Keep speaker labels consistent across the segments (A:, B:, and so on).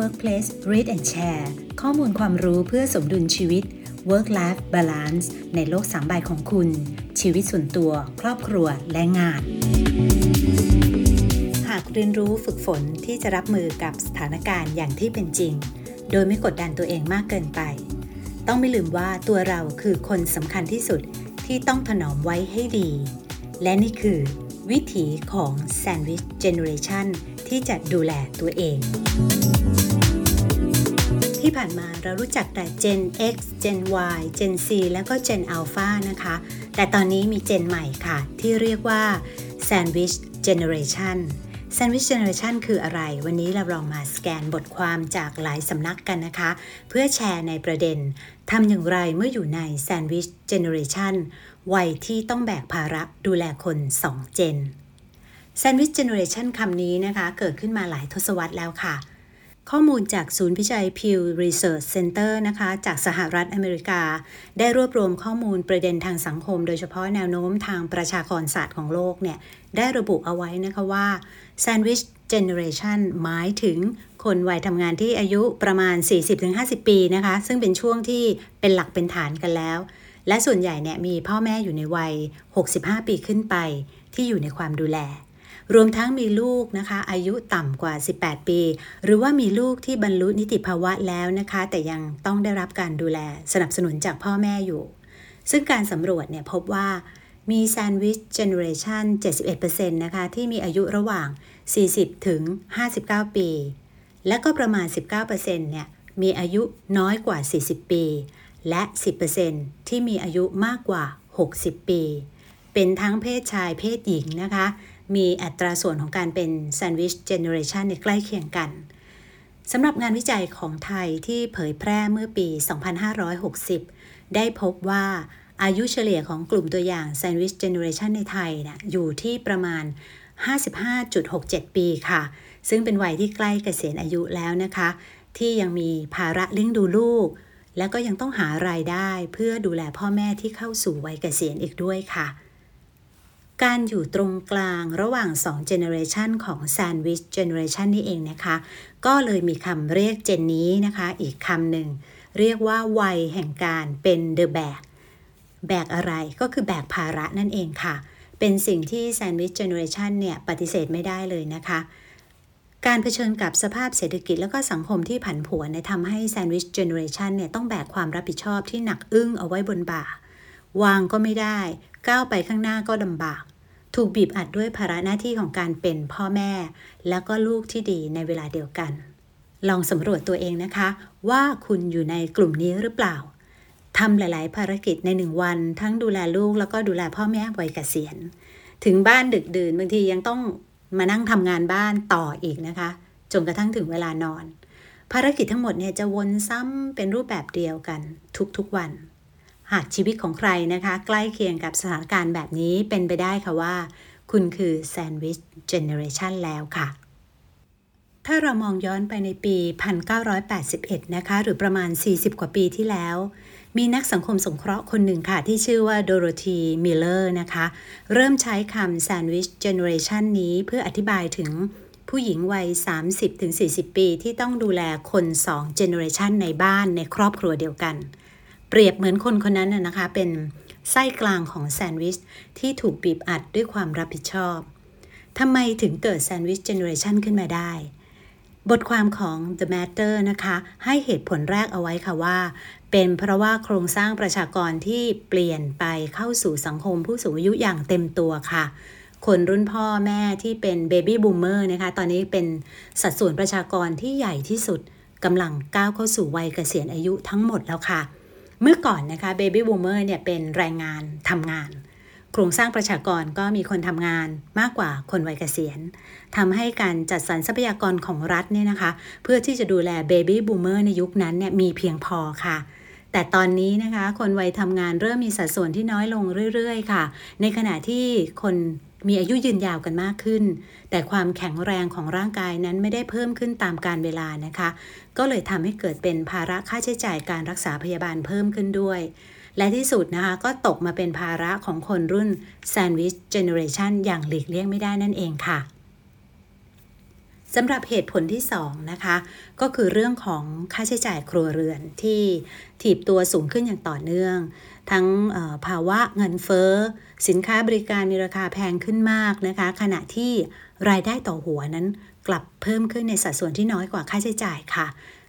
A: Workplace Read and Share ข้อมูลความรู้เพื่อสมดุลชีวิต Work Life Balance ในโลกสามใบของคุณ ชีวิตส่วนตัว ครอบครัวและงาน หากเรียนรู้ฝึกฝนที่จะรับมือกับสถานการณ์อย่างที่เป็นจริง โดยไม่กดดันตัวเองมากเกินไป ต้องไม่ลืมว่าตัวเราคือคนสำคัญที่สุดที่ต้องถนอมไว้ให้ดี และนี่คือ วิถีของ Sandwich Generation ที่จะดูแลตัวเอง ที่ผ่านมาเรารู้จักแต่ Gen X Gen Y Gen C แล้วก็ Gen Alpha นะคะ แต่ตอนนี้มี Gen ใหม่ค่ะ ที่เรียกว่า Sandwich Generation Sandwich Generation คืออะไร วันนี้เราลองมาสแกนบทความจากหลายสำนักกันนะคะ เพื่อแชร์ในประเด็นทำอย่างไรเมื่ออยู่ใน Sandwich Generation วัยที่ต้องแบกภาระดูแลคน 2 เจน Sandwich Generation คำนี้นะคะ เกิดขึ้นมาหลายทศวรรษแล้วค่ะ ข้อมูลจากศูนย์วิจัย Pew Research Center นะคะ จากสหรัฐอเมริกา ได้รวบรวมข้อมูลประเด็นทางสังคม โดยเฉพาะแนวโน้มทางประชากรศาสตร์ของโลกเนี่ย ได้ระบุเอาไว้นะคะว่า Sandwich Generation หมายถึงคนวัยทำงานที่อายุประมาณ 40-50 ปีนะคะ ซึ่งเป็นช่วงที่เป็นหลักเป็นฐานกันแล้ว และส่วนใหญ่เนี่ยมีพ่อแม่อยู่ในวัย 65 ปีขึ้นไป ที่อยู่ในความดูแล รวมทั้งมีลูกนะคะ อายุต่ำกว่า 18 ปี หรือว่ามีลูกที่บรรลุนิติภาวะแล้วนะคะ แต่ยังต้องได้รับการดูแลสนับสนุนจากพ่อแม่อยู่ ซึ่งการสำรวจเนี่ยพบว่ามี Sandwich Generation 71%นะคะ ที่มีอายุระหว่าง 40 ถึง 59 ปี และก็ประมาณ 19%เนี่ยมีอายุน้อยกว่า 40 ปี และ 10%ที่มีอายุมากกว่า 60 ปี เป็นทั้งเพศชายเพศหญิงนะคะ มีอัตราส่วนของการเป็น Sandwich Generation ในใกล้เคียงกันสำหรับงานวิจัยของไทยที่เผยแพร่เมื่อปี 2560 ได้พบว่าอายุเฉลี่ยของกลุ่มตัวอย่าง Sandwich Generation ในไทยนะอยู่ที่ประมาณ 55.67 ปีค่ะ ซึ่งเป็นวัยที่ใกล้เกษียณอายุแล้วนะคะ ที่ยังมีภาระเลี้ยงดูลูก แล้วก็ยังต้องหารายได้เพื่อดูแลพ่อแม่ที่เข้าสู่วัยเกษียณอีกด้วยค่ะ การอยู่ตรงกลางระหว่าง2 generation ของ Sandwich Generation นี่เองนะคะ ก็เลยมีคำเรียกเจนนี้นะคะ อีกคำหนึ่ง เรียกว่าวัยแห่งการเป็น the bag แบกอะไรก็คือแบกภาระนั่นเองค่ะ เป็นสิ่งที่ Sandwich Generation เนี่ยปฏิเสธไม่ได้เลยนะคะการเผชิญกับสภาพเศรษฐกิจแล้วก็สังคมที่ผันผวนเนี่ยทำให้ Sandwich Generation เนี่ยต้องแบกความรับผิดชอบที่หนักอึ้งเอาไว้บนบ่า วางก็ไม่ได้ ก้าวไปข้างหน้าก็ลำบาก ถูกบีบอัดด้วยภาระหน้าที่ของการเป็นพ่อแม่ แล้วก็ลูกที่ดีในเวลาเดียวกัน ลองสำรวจตัวเองนะคะ ว่าคุณอยู่ในกลุ่มนี้หรือเปล่าทำหลาย ๆ ภารกิจในหนึ่งวัน ทั้งดูแลลูกแล้วก็ดูแลพ่อแม่วัยเกษียณ ถึงบ้านดึกดื่นบางทียังต้องมานั่งทำงานบ้านต่ออีกนะคะ จนกระทั่งถึงเวลานอน ภารกิจทั้งหมดเนี่ยจะวนซ้ำเป็นรูปแบบเดียวกันทุก ๆ วัน หากชีวิตของใครนะคะ ใกล้เคียงกับสถานการณ์แบบนี้เป็นไปได้ค่ะว่า คุณคือแซนด์วิชเจเนอเรชันแล้วค่ะ ถ้าเรามองย้อนไปในปี 1981 นะคะ หรือประมาณ 40 กว่าปีที่แล้ว มีนักสังคมสงเคราะห์คนหนึ่งค่ะ ที่ชื่อว่าโดโรธีมิลเลอร์นะคะ เริ่มใช้คำ Sandwich Generation นี้เพื่ออธิบายถึงผู้หญิงวัย 30-40 ปีที่ต้องดูแลคน2 Generation ในบ้านในครอบครัวเดียวกันเปรียบเหมือนคนคนนั้นนะคะเป็นไส้กลางของแซนด์วิชที่ถูกบีบอัดด้วยความรับผิดชอบทำไมถึงเกิด Sandwich Generation ขึ้นมาได้ บทความของ The Matter นะคะ ให้เหตุผลแรกเอาไว้ค่ะว่า เป็นเพราะว่าโครงสร้างประชากรที่เปลี่ยนไปเข้าสู่สังคมผู้สูงอายุอย่างเต็มตัวค่ะ คนรุ่นพ่อแม่ที่เป็น baby boomer นะคะ ตอนนี้เป็นสัดส่วนประชากรที่ใหญ่ที่สุดกำลังก้าวเข้าสู่วัยเกษียณอายุทั้งหมดแล้วค่ะ เมื่อก่อนนะคะ baby boomer เนี่ยเป็นแรงงานทำงาน โครงสร้างประชากรก็มีคนทำงานมากกว่าคนวัยเกษียณทำให้การจัดสรรทรัพยากรของรัฐเนี่ยนะคะ เพื่อที่จะดูแลเบบี้บูมเมอร์ในยุคนั้นเนี่ยมีเพียงพอค่ะแต่ตอนนี้นะคะ คนวัยทำงานเริ่มมีสัดส่วนที่น้อยลงเรื่อย ๆ ค่ะ ในขณะที่คน มีอายุยืนยาวกันมากขึ้น แต่ความแข็งแรงของร่างกายนั้นไม่ได้เพิ่มขึ้นตามการเวลานะคะ ก็เลยทำให้เกิดเป็นภาระค่าใช้จ่ายการรักษาพยาบาลเพิ่มขึ้นด้วย และที่สุดนะคะก็ตกมาเป็นภาระของคนรุ่น Sandwich Generation อย่างหลีกเลี่ยงไม่ได้นั่นเองค่ะสำหรับเหตุผลที่2นะคะก็คือเรื่องของค่าใช้จ่ายครัวเรือนที่ถีบตัวสูงขึ้นอย่างต่อเนื่อง ทั้งภาวะเงินเฟ้อ สินค้าบริการมีราคาแพงขึ้นมากนะคะ ขณะที่รายได้ต่อหัวนั้นกลับเพิ่มขึ้นในสัดส่วนที่น้อยกว่าค่าใช้จ่ายค่ะ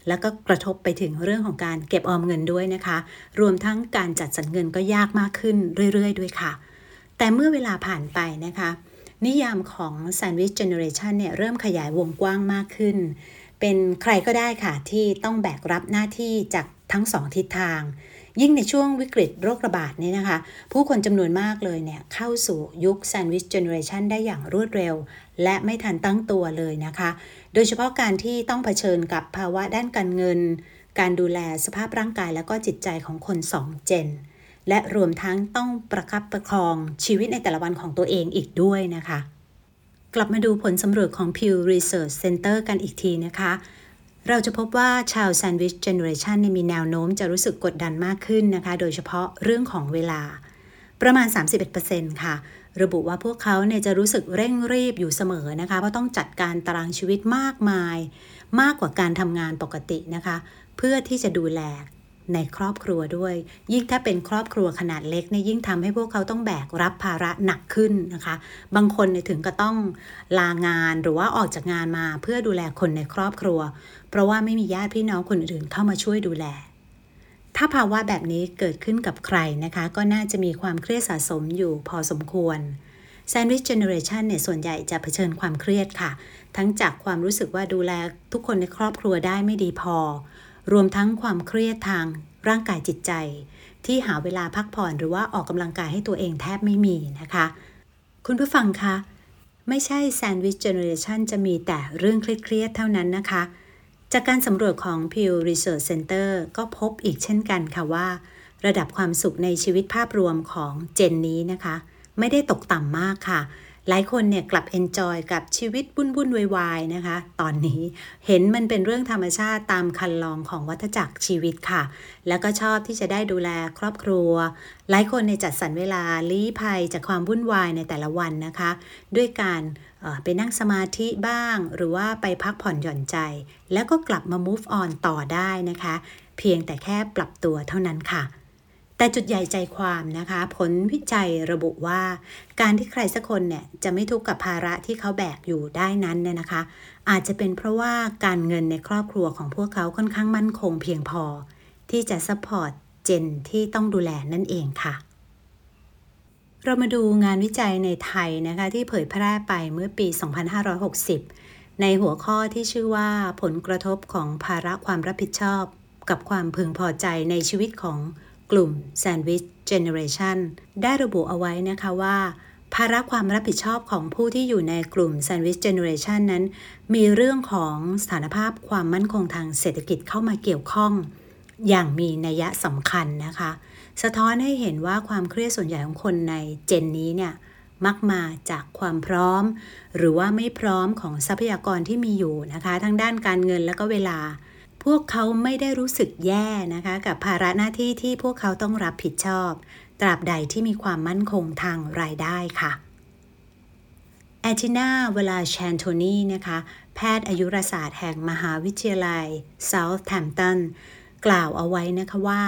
A: แล้วก็กระทบไปถึงเรื่องของการเก็บออมเงินด้วยนะคะ รวมทั้งการจัดสรรเงินก็ยากมากขึ้นเรื่อย ๆ ด้วยค่ะ แต่เมื่อเวลาผ่านไปนะคะ นิยามของ Sandwich Generation เนี่ยเริ่มขยายวงกว้างมากขึ้น เป็นใครก็ได้ค่ะที่ต้องแบกรับหน้าที่จากทั้งสองทิศทาง ยิ่งในช่วงวิกฤตโรคระบาดนี้นะคะ ผู้คนจำนวนมากเลยเนี่ยเข้าสู่ยุค Sandwich Generation ได้อย่างรวดเร็ว และไม่ทันตั้งตัวเลยนะคะ โดยเฉพาะการที่ต้องเผชิญกับภาวะด้านการเงิน การดูแลสภาพร่างกายและก็จิตใจของคน2เจน และรวมทั้งต้องประคับประคองชีวิตในแต่ละวันของตัวเองอีกด้วยนะคะ กลับมาดูผลสำรวจของ Pew Research Center กันอีกทีนะคะ เราจะพบว่าชาว Sandwich Generation มีแนวโน้มจะรู้สึกกดดันมากขึ้นนะคะ โดยเฉพาะเรื่องของเวลา ประมาณ 31%ค่ะ ระบุว่าพวกเขาเนี่ยจะรู้สึกเร่งรีบอยู่เสมอนะคะ เพราะต้องจัดการตารางชีวิตมากมาย มากกว่าการทำงานปกตินะคะ เพื่อที่จะดูแล ในครอบครัวด้วย ยิ่งถ้าเป็นครอบครัวขนาดเล็กเนี่ยยิ่งทำให้พวกเขาต้องแบกรับภาระหนักขึ้นนะคะ บางคนถึงก็ต้องลางานหรือว่าออกจากงานมาเพื่อดูแลคนในครอบครัว เพราะว่าไม่มีญาติพี่น้องคนอื่นเข้ามาช่วยดูแล ถ้าภาวะแบบนี้เกิดขึ้นกับใครนะคะ ก็น่าจะมีความเครียดสะสมอยู่พอสมควร Sandwich Generation เนี่ยส่วนใหญ่จะเผชิญความเครียดค่ะ ทั้งจากความรู้สึกว่าดูแลทุกคนในครอบครัวได้ไม่ดีพอ รวมทั้งความเครียดทางร่างกายจิตใจ ที่หาเวลาพักผ่อนหรือว่าออกกำลังกายให้ตัวเองแทบไม่มีนะคะ คุณผู้ฟังคะ ไม่ใช่แซนด์วิชเจเนอเรชันจะมีแต่เรื่องเครียดๆเท่านั้นนะคะ จากการสำรวจของ Pew Research Center ก็พบอีกเช่นกันค่ะว่า ระดับความสุขในชีวิตภาพรวมของเจนนี้นะคะ ไม่ได้ตกต่ำมากค่ะ หลายคนเนี่ยกลับเอนจอยกับชีวิตบุ่นบุ่นวายๆนะคะ ตอนนี้เห็นมันเป็นเรื่องธรรมชาติตามคันลองของวัฏจักรชีวิตค่ะ แล้วก็ชอบที่จะได้ดูแลครอบครัว หลายคนในจัดสรรเวลาลี้ภัยจากความวุ่นวายในแต่ละวันนะคะ ด้วยการไปนั่งสมาธิบ้าง หรือว่าไปพักผ่อนหย่อนใจ แล้วก็กลับมา move on ต่อได้นะคะ เพียงแต่แค่ปรับตัวเท่านั้นค่ะ แต่จุดใหญ่ใจความนะคะ ผลวิจัยระบุว่า การที่ใครสักคนเนี่ยจะไม่ทุกข์กับภาระที่เขาแบกอยู่ได้นั้นเนี่ยนะคะ อาจจะเป็นเพราะว่าการเงินในครอบครัวของพวกเขาค่อนข้างมั่นคงเพียงพอ ที่จะ support เจนที่ต้องดูแลนั่นเองค่ะเรามาดูงานวิจัยในไทยนะคะที่เผยแพร่ไปเมื่อปี 2560 ในหัวข้อที่ชื่อว่าผลกระทบของภาระความรับผิดชอบ กับความพึงพอใจในชีวิตของ กลุ่ม Sandwich Generation ได้ระบุเอาไว้นะคะว่า ภาระความรับผิดชอบของผู้ที่อยู่ในกลุ่ม Sandwich Generation นั้น มีเรื่องของสถานภาพความมั่นคงทางเศรษฐกิจเข้ามาเกี่ยวข้อง อย่างมีนัยสำคัญนะคะ สะท้อนให้เห็นว่าความเครียดส่วนใหญ่ของคนในเจนนี้เนี่ยมักมาจากความพร้อม หรือว่าไม่พร้อมของทรัพยากรที่มีอยู่นะคะ ทั้งด้านการเงินและก็เวลา พวกเขาไม่ได้รู้สึกแย่นะคะ กับภาระหน้าที่ที่พวกเขาต้องรับผิดชอบ ตราบใดที่มีความมั่นคงทางรายได้ค่ะแอตินาเวลาแชนโทนีนะคะ แพทย์อายุรศาสตร์แห่งมหาวิทยาลัยเซาท์แฮมป์ตันกล่าวเอาไว้นะคะว่า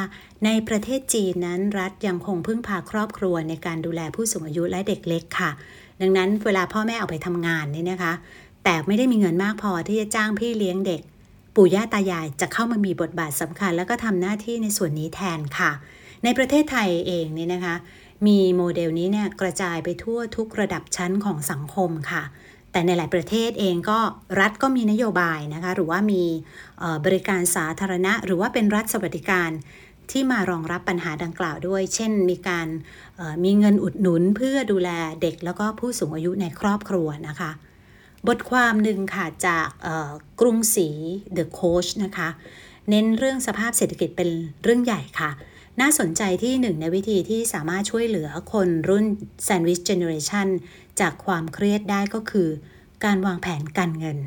A: ในประเทศจีนนั้นรัฐยังคงพึ่งพาครอบครัวในการดูแลผู้สูงอายุและเด็กเล็กค่ะ ดังนั้นเวลาพ่อแม่ออกไปทำงานนี่นะคะ แต่ไม่ได้มีเงินมากพอที่จะจ้างพี่เลี้ยงเด็ก ปู่ย่าตายายจะเข้ามามีบทบาทสำคัญ แล้วก็ทำหน้าที่ในส่วนนี้แทนค่ะ ในประเทศไทยเองเนี่ยนะคะ มีโมเดลนี้เนี่ยกระจายไปทั่วทุกระดับชั้นของสังคมค่ะแต่ในหลายประเทศเองก็รัฐก็มีนโยบายนะคะหรือว่ามีบริการสาธารณะ หรือว่าเป็นรัฐสวัสดิการที่มารองรับปัญหาดังกล่าวด้วย เช่น มีการมีเงินอุดหนุนเพื่อดูแลเด็กแล้วก็ผู้สูงอายุในครอบครัวนะคะ บทความหนึ่งค่ะจากกรุงศรี The Coach นะคะ เน้นเรื่องสภาพเศรษฐกิจเป็นเรื่องใหญ่ค่ะ น่าสนใจที่หนึ่งในวิธีที่สามารถช่วยเหลือคนรุ่น Sandwich Generation จากความเครียดได้ก็คือ การวางแผนการเงิน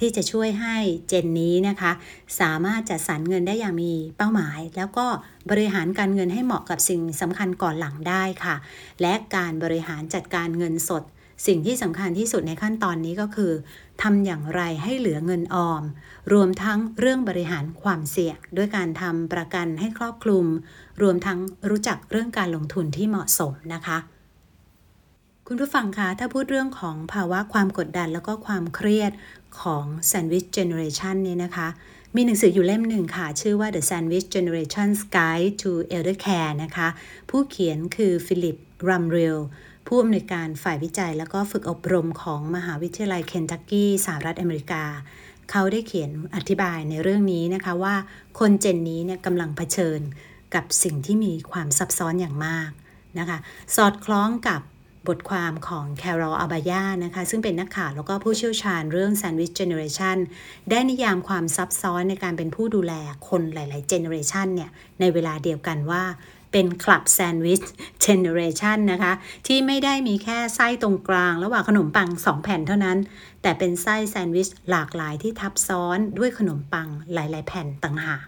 A: ที่จะช่วยให้เจนนี้นะคะ สามารถจัดสรรเงินได้อย่างมีเป้าหมาย แล้วก็บริหารการเงินให้เหมาะกับสิ่งสำคัญก่อนหลังได้ค่ะ และการบริหารจัดการเงินสด สิ่งที่สำคัญที่สุดในขั้นตอนนี้ก็คือทำอย่างไรให้เหลือเงินออม รวมทั้งเรื่องบริหารความเสี่ยง ด้วยการทำประกันให้ครอบคลุม รวมทั้งรู้จักเรื่องการลงทุนที่เหมาะสมนะคะ คุณผู้ฟังคะถ้าพูดเรื่องของภาวะความกดดันแล้วก็ความเครียดของ Sandwich Generation เนี่ยนะคะ มีหนังสืออยู่เล่มหนึ่งค่ะ ชื่อว่า The Sandwich Generation's Guide to Elder Care นะคะ ผู้เขียนคือฟิลิปรัมเรล ผู้อำนวยการฝ่ายวิจัยแล้วก็ฝึกอบรมของมหาวิทยาลัยเคนทักกี้สหรัฐอเมริกา เขาได้เขียนอธิบายในเรื่องนี้นะคะว่าคนเจนนี้เนี่ยกำลังเผชิญกับสิ่งที่มีความซับซ้อนอย่างมากนะคะสอดคล้องกับบทความของแคโรลอาบายานะคะ ซึ่งเป็นนักข่าวแล้วก็ผู้เชี่ยวชาญเรื่อง Sandwich Generation ได้นิยามความซับซ้อนในการเป็นผู้ดูแลคนหลาย ๆ Generation เนี่ยในเวลาเดียวกันว่า เป็นคลับแซนด์วิชเจเนเรชันนะคะ ที่ไม่ได้มีแค่ไส้ตรงกลาง ระหว่างขนมปัง 2 แผ่นเท่านั้น แต่เป็นไส้แซนด์วิชหลากหลายที่ทับซ้อนด้วยขนมปังหลายๆ แผ่นต่างหาก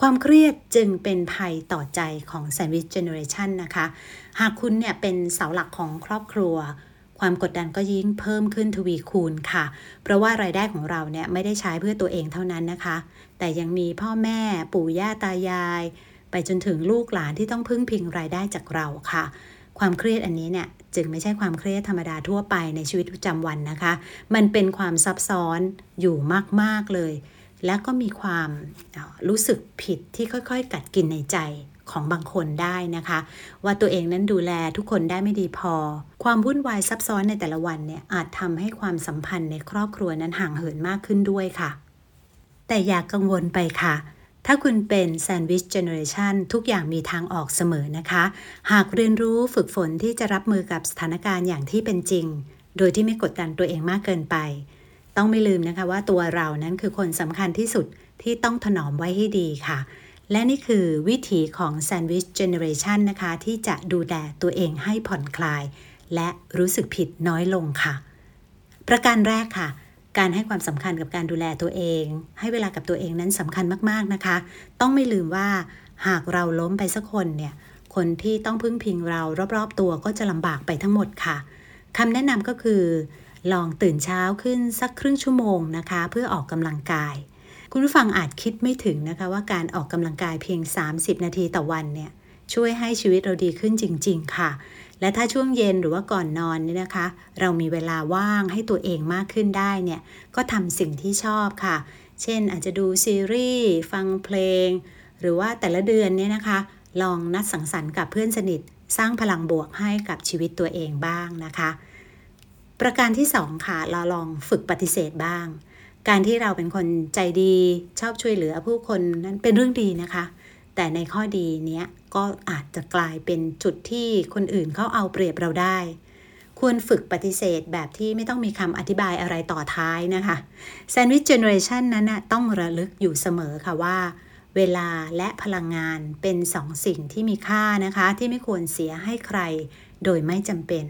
A: ความเครียดจึงเป็นภัยต่อใจของ Sandwich Generation นะคะ หากคุณเนี่ยเป็นเสาหลักของครอบครัว ความกดดันก็ยิ่งเพิ่มขึ้นทวีคูณค่ะ เพราะว่ารายได้ของเราเนี่ยไม่ได้ใช้เพื่อตัวเองเท่านั้นนะคะ แต่ยังมีพ่อแม่ปู่ย่าตายาย ไปจนถึงลูกหลานที่ต้องพึ่งพิงรายได้จากเราค่ะ ความเครียดอันนี้เนี่ยจึงไม่ใช่ความเครียดธรรมดาทั่วไปในชีวิตประจำวันนะคะ มันเป็นความซับซ้อนอยู่มาก ๆ เลย และก็มีความรู้สึกผิดที่ค่อย ๆ กัดกินในใจของบางคนได้นะคะ ว่าตัวเองนั้นดูแลทุกคนได้ไม่ดีพอ ความวุ่นวายซับซ้อนในแต่ละวันเนี่ยอาจทำให้ความสัมพันธ์ในครอบครัวนั้นห่างเหินมากขึ้นด้วยค่ะ แต่อย่ากกังวลไปค่ะ ถ้าคุณเป็นแซนด์วิชเจเนอเรชันทุกอย่างมีทางออกเสมอนะคะ หากเรียนรู้ฝึกฝนที่จะรับมือกับสถานการณ์อย่างที่เป็นจริง โดยที่ไม่กดดันตัวเองมากเกินไป ต้องไม่ลืมนะคะว่าตัวเรานั้นคือคนสำคัญที่สุดที่ต้องถนอมไว้ให้ดีค่ะ และนี่คือวิถีของแซนด์วิชเจเนอเรชันนะคะ ที่จะดูแลตัวเองให้ผ่อนคลาย และรู้สึกผิดน้อยลงค่ะ ประการแรกค่ะ การให้ความสำคัญกับการดูแลตัวเอง ให้เวลากับตัวเองนั้นสำคัญมาก ๆนะคะ ต้องไม่ลืมว่าหากเราล้มไปสักคนเนี่ยคนที่ต้องพึ่งพิงเรารอบๆ ตัวก็จะลำบากไปทั้งหมดค่ะคำแนะนำก็คือ ลองตื่นเช้าขึ้นสักครึ่งชั่วโมงนะคะ เพื่อออกกำลังกาย คุณผู้ฟังอาจคิดไม่ถึงนะคะว่าการออกกำลังกายเพียง 30 นาทีต่อวันเนี่ยช่วยให้ชีวิตเราดีขึ้นจริง ๆ ค่ะ และถ้าช่วงเย็นหรือว่าก่อนนอนนี่นะคะ เรามีเวลาว่างให้ตัวเองมากขึ้นได้เนี่ยก็ทำสิ่งที่ชอบค่ะ เช่นอาจจะดูซีรีส์ฟังเพลง หรือว่าแต่ละเดือนเนี่ยนะคะ ลองนัดสังสรรค์กับเพื่อนสนิท สร้างพลังบวกให้กับชีวิตตัวเองบ้างนะคะ ประการที่2ค่ะเราลองฝึกปฏิเสธบ้าง การที่เราเป็นคนใจดีชอบช่วยเหลือผู้คนนั้นเป็นเรื่องดีนะคะ แต่ในข้อดีเนี้ยก็อาจจะกลายเป็นจุดที่คนอื่นเขาเอาเปรียบเราได้ ควรฝึกปฏิเสธแบบที่ไม่ต้องมีคำอธิบายอะไรต่อท้ายนะคะแซนด์วิชเจเนอเรชันนั้นนะต้องระลึกอยู่เสมอค่ะว่า เวลาและพลังงานเป็นสองสิ่งที่มีค่านะคะ ที่ไม่ควรเสียให้ใครโดยไม่จำเป็น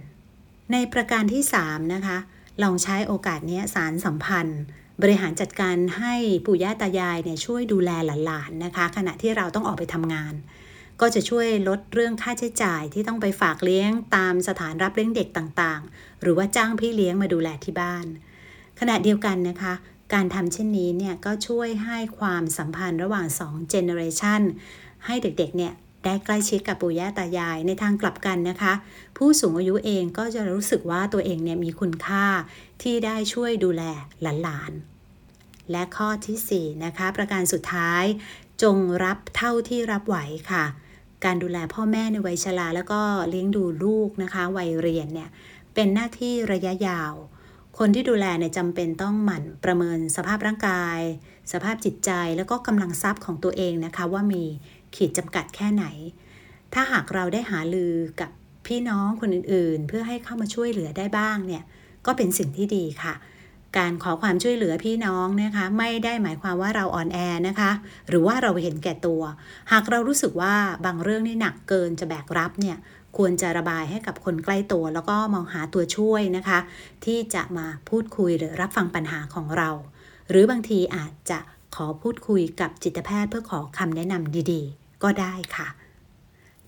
A: ในประการที่ 3 นะคะลองใช้โอกาสนี้สารสัมพันธ์ บริหารจัดการให้ปู่ย่าตายายเนี่ยช่วยดูแลหลานๆนะคะ ขณะที่เราต้องออกไปทำงาน ก็จะช่วยลดเรื่องค่าใช้จ่ายที่ต้องไปฝากเลี้ยงตามสถานรับเลี้ยงเด็กต่างๆ หรือว่าจ้างพี่เลี้ยงมาดูแลที่บ้าน ขณะเดียวกันนะคะ การทำเช่นนี้เนี่ยก็ช่วยให้ความสัมพันธ์ระหว่าง2 generation ให้เด็กๆเนี่ย ได้ใกล้ชิดกับปู่ย่าตายาย ในทางกลับกันนะคะ ผู้สูงอายุเองก็จะรู้สึกว่าตัวเองเนี่ยมีคุณค่าที่ได้ช่วยดูแลหลานๆ และข้อที่ 4 นะคะ ประการสุดท้ายจงรับเท่าที่รับไหวค่ะ การดูแลพ่อแม่ในวัยชราแล้วก็เลี้ยงดูลูกนะคะ วัยเรียนเนี่ยเป็นหน้าที่ระยะยาว คนที่ดูแลเนี่ยจำเป็นต้องหมั่นประเมินสภาพร่างกาย สภาพจิตใจแล้วก็กำลังทรัพย์ของตัวเองนะคะว่ามี ขีดจำกัดแค่ไหน ถ้าหากเราได้หาลือกับพี่น้องคนอื่นๆ เพื่อให้เข้ามาช่วยเหลือได้บ้างเนี่ยก็เป็นสิ่งที่ดีค่ะ การขอความช่วยเหลือพี่น้องนะคะ ไม่ได้หมายความว่าเราอ่อนแอนะคะ หรือว่าเราเห็นแก่ตัว หากเรารู้สึกว่าบางเรื่องนี่หนักเกินจะแบกรับเนี่ยควรจะระบายให้กับคนใกล้ตัว แล้วก็มองหาตัวช่วยนะคะ ที่จะมาพูดคุยหรือรับฟังปัญหาของเรา หรือบางทีอาจจะขอพูดคุยกับจิตแพทย์เพื่อขอคำแนะนำดี ๆ ก็ได้ค่ะ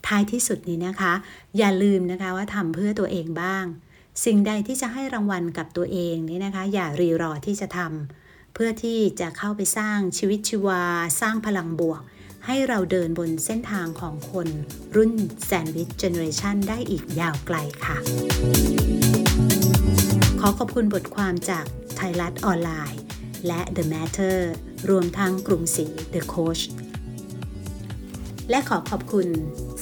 A: ท้ายที่สุดนี้นะคะ อย่าลืมนะคะว่าทำเพื่อตัวเองบ้าง สิ่งใดที่จะให้รางวัลกับตัวเองนี่นะคะ อย่ารีรอที่จะทำเพื่อที่จะเข้าไปสร้างชีวิตชีวา สร้างพลังบวก ให้เราเดินบนเส้นทางของคนรุ่นแซนด์วิชเจเนอเรชันได้อีกยาวไกลค่ะ ขอขอบคุณบทความจากไทยรัฐออนไลน์และ The Matter รวมทั้งกรุงศรี The Coach และขอขอบคุณ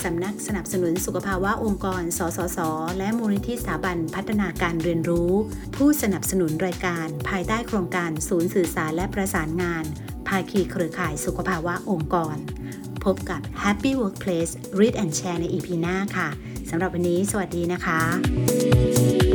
A: สำนักสนับสนุนสุขภาวะองค์กร สสส และมูลนิธิสถาบันพัฒนาการเรียนรู้ ผู้สนับสนุนรายการ ภายใต้โครงการศูนย์สื่อสารและประสานงาน ภาคีเครือข่ายสุขภาวะองค์กร พบกับ Happy Workplace Read and Share ใน EP หน้าค่ะ สำหรับวันนี้ สวัสดีนะคะ